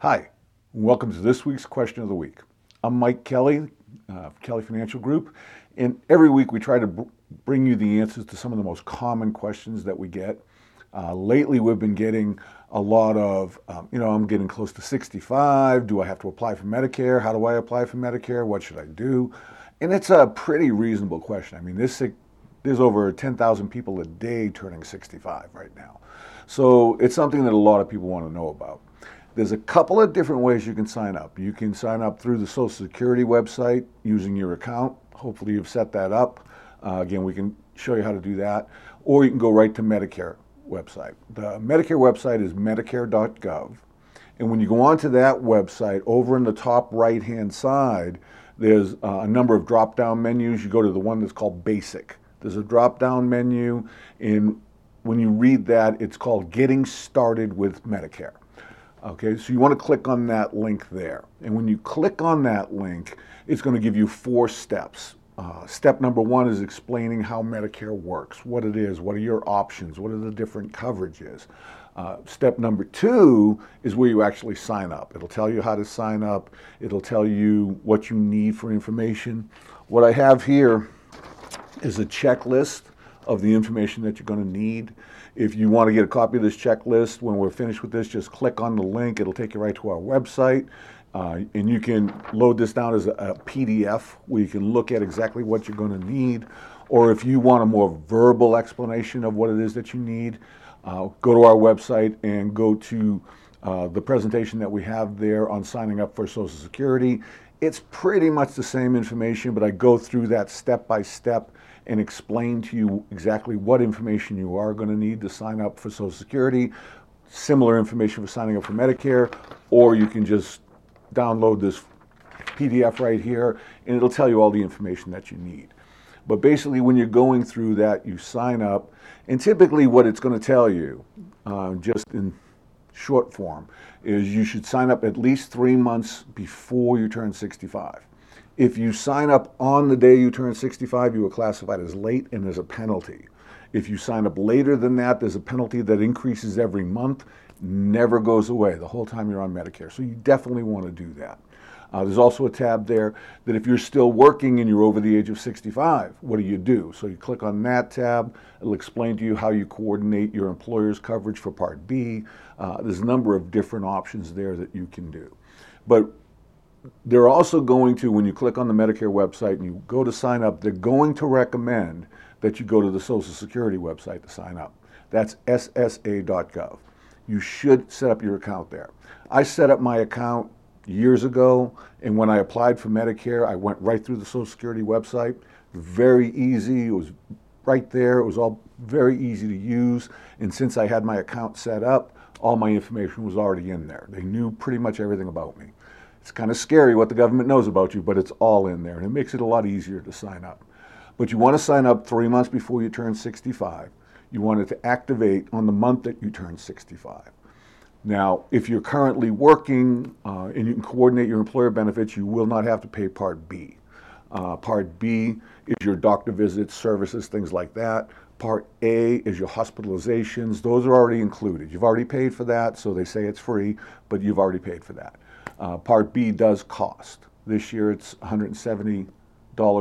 Hi, welcome to this week's Question of the Week. I'm Mike Kelly, uh, Kelly Financial Group, and every week we try to br- bring you the answers to some of the most common questions that we get. Uh, lately, we've been getting a lot of, um, you know, I'm getting close to 65. Do I have to apply for Medicare? How do I apply for Medicare? What should I do? And it's a pretty reasonable question. I mean, this, there's over 10,000 people a day turning 65 right now. So it's something that a lot of people want to know about. There's a couple of different ways you can sign up. You can sign up through the Social Security website using your account. Hopefully, you've set that up. Uh, again, we can show you how to do that. Or you can go right to Medicare website. The Medicare website is medicare.gov. And when you go onto that website, over in the top right hand side, there's uh, a number of drop down menus. You go to the one that's called Basic. There's a drop down menu, and when you read that, it's called Getting Started with Medicare. Okay, so you want to click on that link there. And when you click on that link, it's going to give you four steps. Uh, step number one is explaining how Medicare works, what it is, what are your options, what are the different coverages. Uh, step number two is where you actually sign up. It'll tell you how to sign up, it'll tell you what you need for information. What I have here is a checklist of the information that you're going to need. If you want to get a copy of this checklist, when we're finished with this, just click on the link. It'll take you right to our website. Uh, and you can load this down as a, a, PDF where you can look at exactly what you're going to need. Or if you want a more verbal explanation of what it is that you need, uh, go to our website and go to uh, the presentation that we have there on signing up for Social Security. It's pretty much the same information, but I go through that step by step and explain to you exactly what information you are going to need to sign up for Social Security, similar information for signing up for Medicare, or you can just download this PDF right here and it'll tell you all the information that you need. But basically, when you're going through that, you sign up, and typically, what it's going to tell you, uh, just in short form, is you should sign up at least three months before you turn 65. If you sign up on the day you turn 65, you are classified as late and there's a penalty. If you sign up later than that, there's a penalty that increases every month, never goes away the whole time you're on Medicare. So you definitely want to do that. Uh, there's also a tab there that if you're still working and you're over the age of 65, what do you do? So you click on that tab. It'll explain to you how you coordinate your employer's coverage for Part B. Uh, there's a number of different options there that you can do. But they're also going to, when you click on the Medicare website and you go to sign up, they're going to recommend that you go to the Social Security website to sign up. That's ssa.gov. You should set up your account there. I set up my account years ago, and when I applied for Medicare, I went right through the Social Security website. Very easy. It was right there. It was all very easy to use. And since I had my account set up, all my information was already in there. They knew pretty much everything about me. It's kind of scary what the government knows about you, but it's all in there, and it makes it a lot easier to sign up. But you want to sign up three months before you turn 65. You want it to activate on the month that you turn 65. Now, if you're currently working uh, and you can coordinate your employer benefits, you will not have to pay Part B. Uh, part B is your doctor visits, services, things like that. Part A is your hospitalizations. Those are already included. You've already paid for that, so they say it's free, but you've already paid for that. Uh, Part B does cost. This year it's $170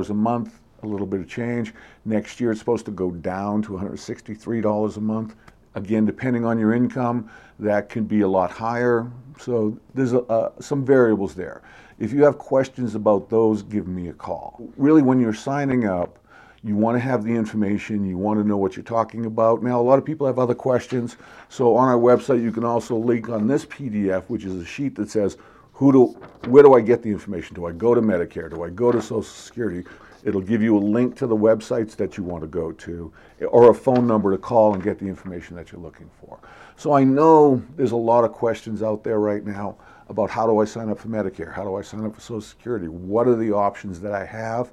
a month, a little bit of change. Next year it's supposed to go down to $163 a month. Again, depending on your income, that can be a lot higher. So there's a, uh, some variables there. If you have questions about those, give me a call. Really, when you're signing up, you want to have the information, you want to know what you're talking about. Now, a lot of people have other questions. So on our website, you can also link on this PDF, which is a sheet that says, who do, where do I get the information? Do I go to Medicare? Do I go to Social Security? It'll give you a link to the websites that you want to go to or a phone number to call and get the information that you're looking for. So I know there's a lot of questions out there right now about how do I sign up for Medicare? How do I sign up for Social Security? What are the options that I have?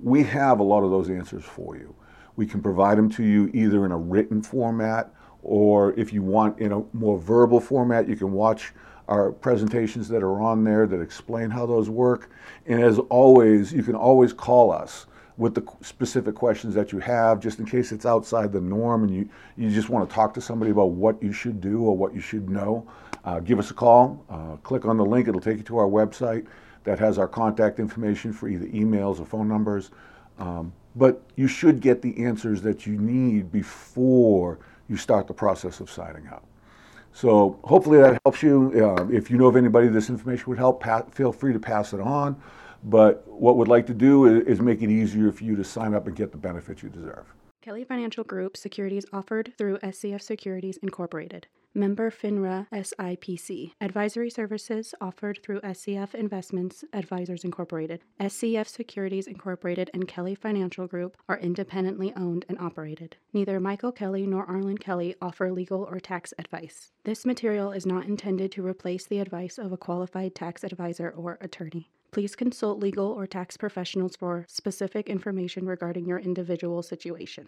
We have a lot of those answers for you. We can provide them to you either in a written format or if you want in a more verbal format, you can watch our presentations that are on there that explain how those work. And as always, you can always call us. with the specific questions that you have, just in case it's outside the norm and you, you just want to talk to somebody about what you should do or what you should know, uh, give us a call. Uh, click on the link, it'll take you to our website that has our contact information for either emails or phone numbers. Um, but you should get the answers that you need before you start the process of signing up. So hopefully that helps you. Uh, if you know of anybody this information would help, pa- feel free to pass it on. But what we'd like to do is, is make it easier for you to sign up and get the benefits you deserve. Kelly Financial Group securities offered through SCF Securities Incorporated. Member FINRA SIPC. Advisory services offered through SCF Investments Advisors Incorporated. SCF Securities Incorporated and Kelly Financial Group are independently owned and operated. Neither Michael Kelly nor Arlen Kelly offer legal or tax advice. This material is not intended to replace the advice of a qualified tax advisor or attorney. Please consult legal or tax professionals for specific information regarding your individual situation.